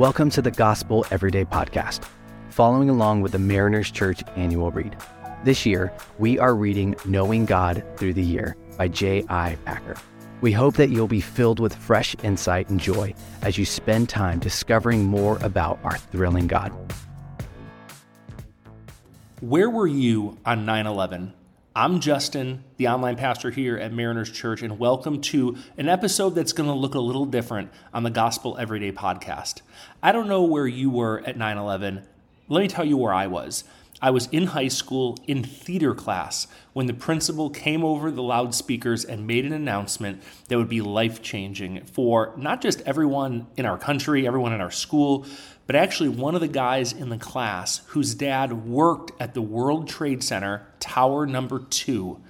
Welcome to the Gospel Everyday Podcast, following along with the Mariners Church annual read. This year, we are reading Knowing God Through the Year by J.I. Packer. We hope that you'll be filled with fresh insight and joy as you spend time discovering more about our thrilling God. Where were you on 9 11? I'm Justin, the online pastor here at Mariners Church, and welcome to an episode that's going to look a little different on the Gospel Everyday podcast. I don't know where you were at 9 11. Let me tell you where I was. I was in high school in theater class when the principal came over the loudspeakers and made an announcement that would be life changing for not just everyone in our country, everyone in our school, but actually one of the guys in the class whose dad worked at the World Trade Center, Tower Number Two,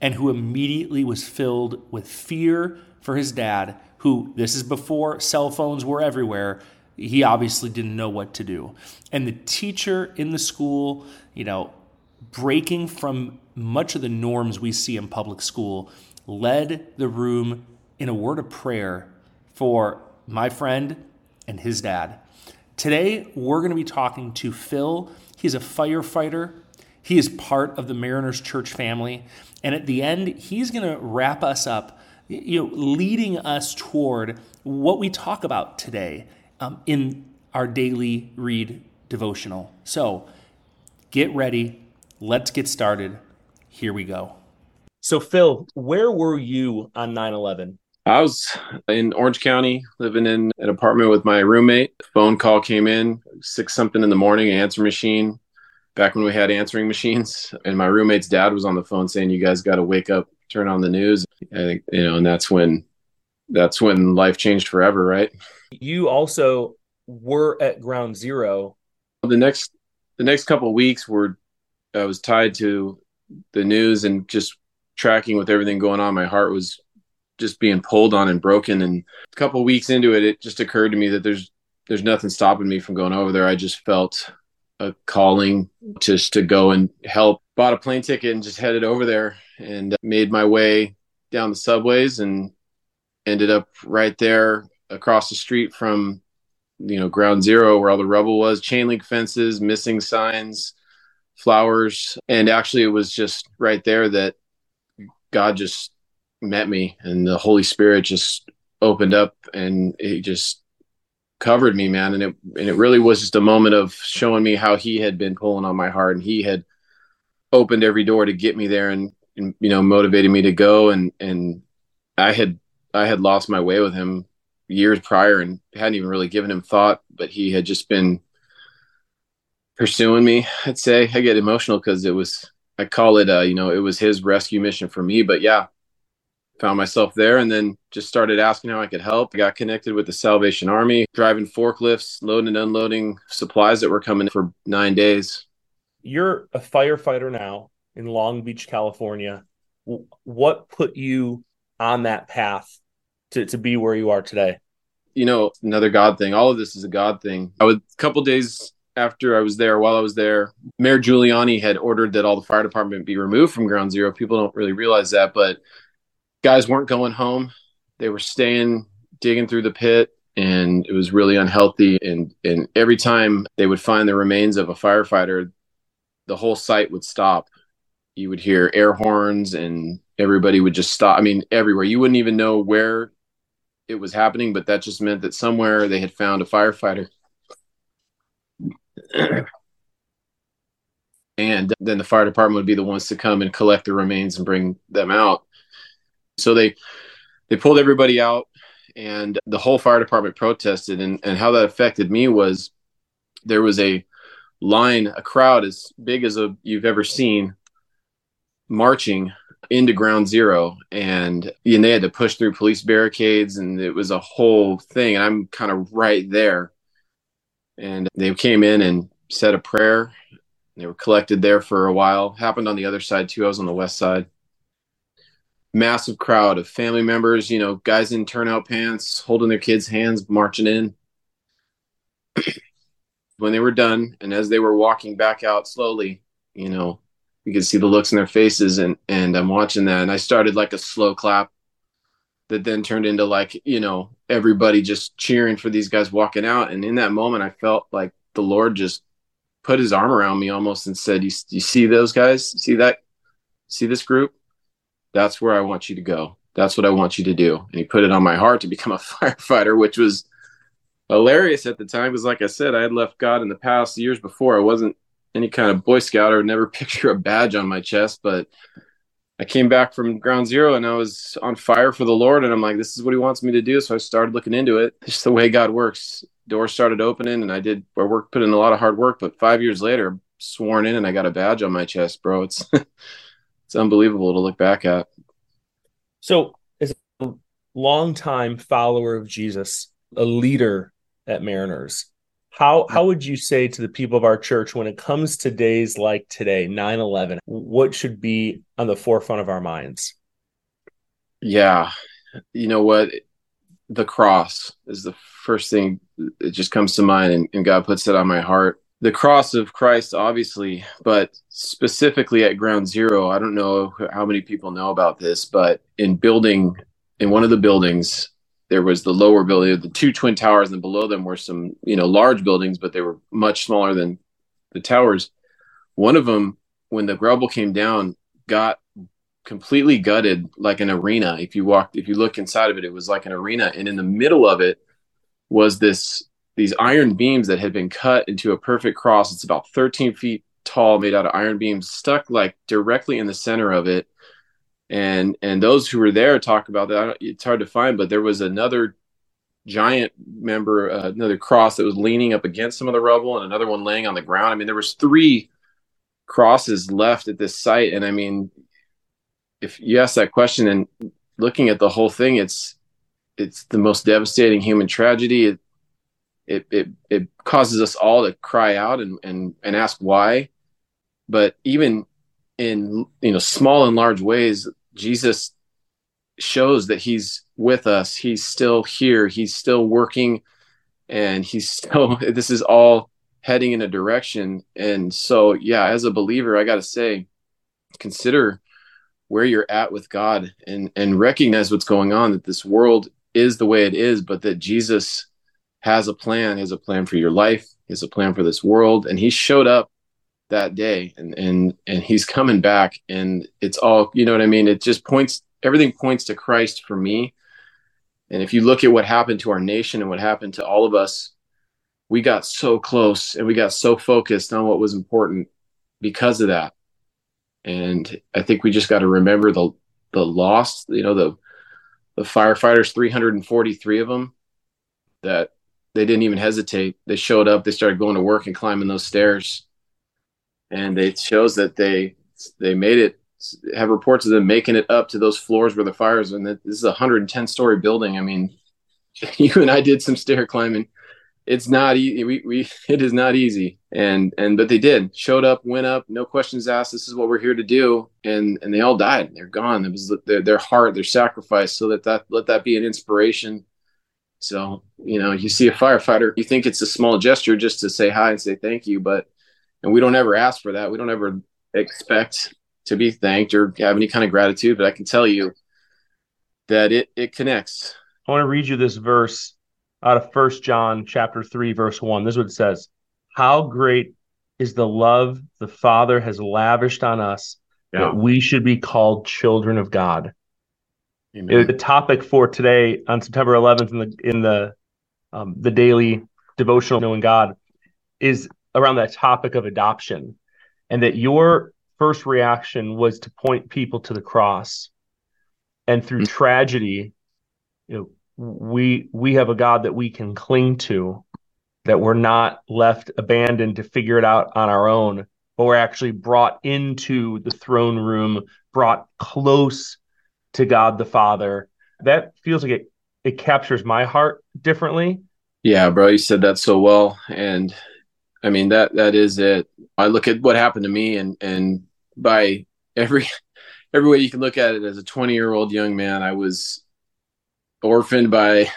and who immediately was filled with fear for his dad, who, this is before cell phones were everywhere he obviously didn't know what to do. And the teacher in the school, you know, breaking from much of the norms we see in public school, led the room in a word of prayer for my friend and his dad. Today, we're going to be talking to Phil. He's a firefighter. He is part of the Mariners Church family. And at the end, he's going to wrap us up, you know, leading us toward what we talk about today um, in our daily read devotional. So get ready. Let's get started. Here we go. So, Phil, where were you on 9 11? I was in Orange County, living in an apartment with my roommate. Phone call came in, six something in the morning, answer machine. Back when we had answering machines, and my roommate's dad was on the phone saying, "You guys got to wake up, turn on the news." I think you know, and that's when that's when life changed forever, right? You also were at ground zero. The next the next couple of weeks were I was tied to the news and just tracking with everything going on. My heart was just being pulled on and broken. And a couple of weeks into it, it just occurred to me that there's there's nothing stopping me from going over there. I just felt a calling just to go and help. Bought a plane ticket and just headed over there and made my way down the subways and ended up right there across the street from you know ground zero where all the rubble was chain link fences missing signs flowers. And actually it was just right there that god just met me and the holy spirit just opened up and he just covered me man. And it and it really was just a moment of showing me how he had been pulling on my heart and he had opened every door to get me there and, and you know motivated me to go. And and i had I had lost my way with him years prior and hadn't even really given him thought, but he had just been pursuing me. I'd say I get emotional because it was, I call it, uh, you know, it was his rescue mission for me. But yeah, found myself there and then just started asking how I could help. I got connected with the Salvation Army, driving forklifts, loading and unloading supplies that were coming for nine days. You're a firefighter now in Long Beach, California. What put you on that path to, to be where you are today? You know, another God thing. All of this is a God thing. I was a couple days after I was there, while I was there, Mayor Giuliani had ordered that all the fire department be removed from ground zero. People don't really realize that, but guys weren't going home. They were staying, digging through the pit, and it was really unhealthy. And and every time they would find the remains of a firefighter, the whole site would stop. You would hear air horns and everybody would just stop. I mean, everywhere. You wouldn't even know where it was happening, but that just meant that somewhere they had found a firefighter. and then the fire department would be the ones to come and collect the remains and bring them out. So they they pulled everybody out and the whole fire department protested and, and how that affected me was there was a line, a crowd as big as a, you've ever seen marching into ground zero and, and they had to push through police barricades and it was a whole thing and i'm kind of right there. And they came in and said a prayer. They were collected there for a while. Happened on the other side too. I was on the west side. Massive crowd of family members you know guys in turnout pants holding their kids hands marching in. When they were done and as they were walking back out slowly you know you could see the looks in their faces and and I'm watching that and I started like a slow clap that then turned into like, you know, everybody just cheering for these guys walking out. And in that moment, I felt like the Lord just put his arm around me almost and said, You, you see those guys? See that? See this group? That's where I want you to go. That's what I want you to do. And he put it on my heart to become a firefighter, which was hilarious at the time. Because, like I said, I had left God in the past years before. I wasn't any kind of Boy Scout or never picture a badge on my chest, but I came back from ground zero and I was on fire for the Lord. And I'm like, this is what he wants me to do. So I started looking into it. Just the way God works. Doors started opening and I did, I worked, put in a lot of hard work. But five years later, sworn in and I got a badge on my chest, bro. It's, it's unbelievable to look back at. So, as a longtime follower of Jesus, a leader at Mariners, how how would you say to the people of our church when it comes to days like today, 9/11, what should be on the forefront of our minds? Yeah. You know what? The cross is the first thing that just comes to mind and, and God puts it on my heart. The cross of Christ, obviously, but specifically at ground zero, I don't know how many people know about this, but in building in one of the buildings there was the lower building, the two twin towers, and below them were some, you know, large buildings, but they were much smaller than the towers. One of them, when the rubble came down, got completely gutted like an arena. If you walked, if you look inside of it, it was like an arena, and in the middle of it was this these iron beams that had been cut into a perfect cross. It's about 13 feet tall, made out of iron beams, stuck like directly in the center of it and and those who were there talk about that. It's hard to find, but there was another giant member, uh, another cross that was leaning up against some of the rubble, and another one laying on the ground. I mean, there was three crosses left at this site, and I mean, if you ask that question and looking at the whole thing, it's it's the most devastating human tragedy. It it it, it causes us all to cry out and and and ask why. But even in you know small and large ways jesus shows that he's with us. He's still here. He's still working and he's still this is all heading in a direction. And so yeah as a believer i got to say consider where you're at with god and and recognize what's going on that this world is the way it is but that jesus has a plan. Has a plan for your life. Has a plan for this world. And he showed up that day and and and he's coming back and it's all you know what i mean? It just points everything points to christ for me. And if you look at what happened to our nation and what happened to all of us we got so close and we got so focused on what was important because of that. And i think we just got to remember the the lost you know the the firefighters 343 of them that they didn't even hesitate. They showed up they started going to work and climbing those stairs and it shows that they they made it have reports of them making it up to those floors where the fires and this is a 110 story building. I mean you and i did some stair climbing. It's not easy we, we it is not easy. And and but they did. Showed up went up no questions asked. This is what we're here to do. And and they all died. They're gone. It was their, their heart their sacrifice. So that that let that be an inspiration. So you know you see a firefighter you think it's a small gesture just to say hi and say thank you but and we don't ever ask for that. We don't ever expect to be thanked or have any kind of gratitude, but I can tell you that it it connects. I want to read you this verse out of First John chapter 3 verse 1. This is what it says. How great is the love the Father has lavished on us yeah. that we should be called children of God. Amen. The topic for today on September 11th in the in the um, the daily devotional knowing God is around that topic of adoption and that your first reaction was to point people to the cross. And through mm-hmm. tragedy you know we we have a god that we can cling to that we're not left abandoned to figure it out on our own but we're actually brought into the throne room brought close to god the father. That feels like it it captures my heart differently. Yeah bro you said that so well. And I mean that that is it. I look at what happened to me, and and by every every way you can look at it, as a 20 year old young man, I was orphaned by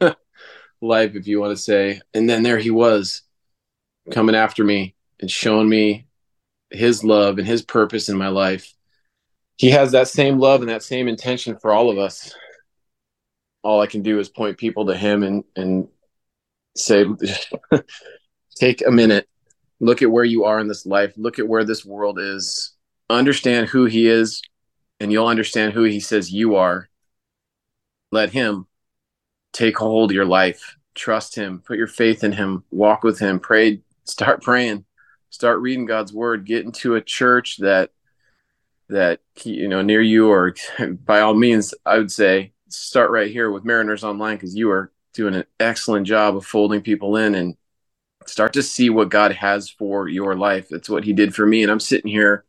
life, if you want to say. And then there he was, coming after me and showing me his love and his purpose in my life. He has that same love and that same intention for all of us. all I can do is point people to him and and say take a minute look at where you are in this life look at where this world is understand who he is and you'll understand who he says you are. Let him take hold of your life. Trust him. Put your faith in him. Walk with him. Pray. Start praying. Start reading god's word. Get into a church that that you know near you or by all means i would say start right here with mariners online because you are doing an excellent job of folding people in and start to see what god has for your life. That's what he did for me. And i'm sitting here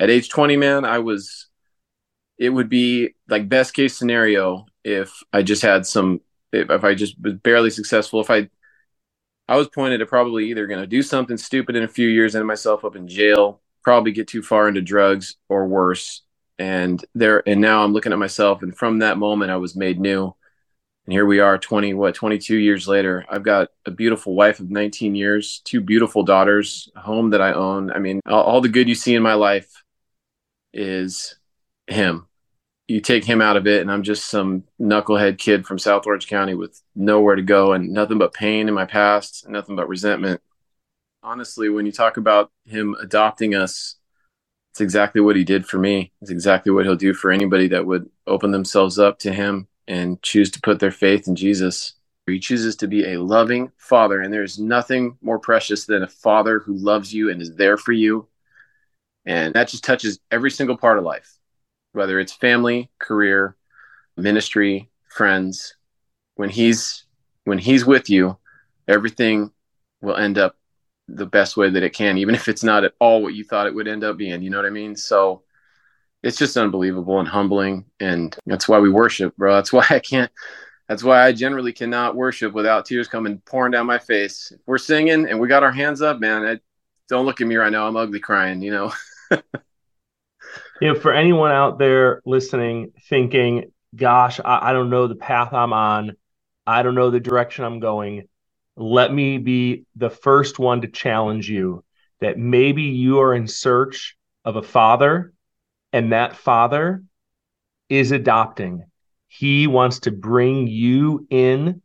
at age 20 man i was it would be like best case scenario if i just had some if, if i just was barely successful if i i was pointed to probably either going to do something stupid in a few years end myself up in jail probably get too far into drugs or worse. And there and now i'm looking at myself and from that moment i was made new and here we are 20 what 22 years later. I've got a beautiful wife of 19 years two beautiful daughters a home that i own. I mean all, all the good you see in my life is him. You take him out of it and i'm just some knucklehead kid from south orange county with nowhere to go and nothing but pain in my past nothing but resentment. Honestly, when you talk about him adopting us, it's exactly what he did for me. It's exactly what he'll do for anybody that would open themselves up to him and choose to put their faith in Jesus. He chooses to be a loving father, and there's nothing more precious than a father who loves you and is there for you. And that just touches every single part of life, whether it's family, career, ministry, friends. When he's when he's with you, everything will end up the best way that it can, even if it's not at all what you thought it would end up being. You know what I mean? So it's just unbelievable and humbling. And that's why we worship, bro. That's why I can't, that's why I generally cannot worship without tears coming pouring down my face. We're singing and we got our hands up, man, I, don't look at me right now. I'm ugly crying, you know? you know, for anyone out there listening, thinking, gosh, I, I don't know the path I'm on. I don't know the direction I'm going let me be the first one to challenge you that maybe you are in search of a father and that father is adopting. He wants to bring you in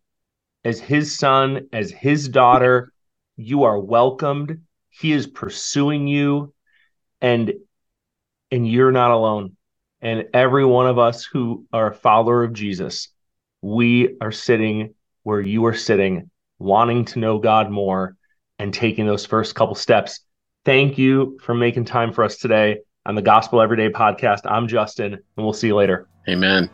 as his son, as his daughter. You are welcomed. He is pursuing you and and you're not alone. And every one of us who are a follower of Jesus, we are sitting where you are sitting wanting to know God more and taking those first couple steps. Thank you for making time for us today on the Gospel Everyday podcast. I'm Justin, and we'll see you later. Amen.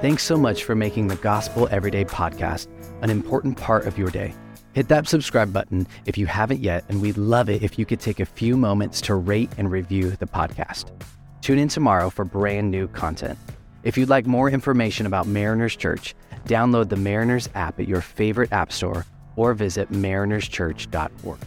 Thanks so much for making the Gospel Everyday podcast an important part of your day. Hit that subscribe button if you haven't yet, and we'd love it if you could take a few moments to rate and review the podcast. Tune in tomorrow for brand new content. If you'd like more information about Mariners Church, download the Mariners app at your favorite app store or visit marinerschurch.org.